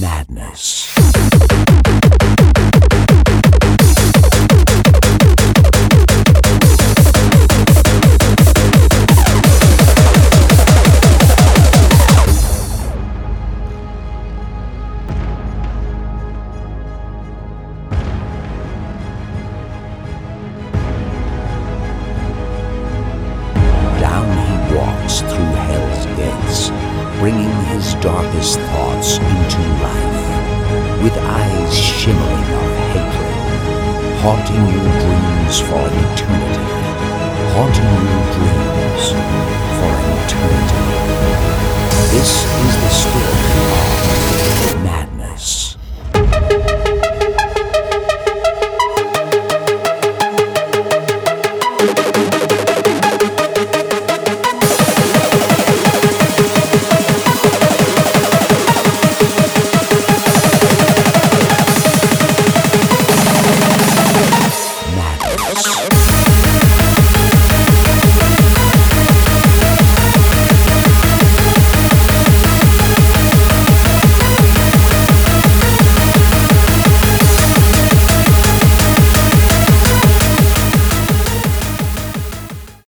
madness. Down he walks through hell's gates, bringing darkest thoughts into life, with eyes shimmering of hatred, haunting your dreams for eternity, haunting your dreams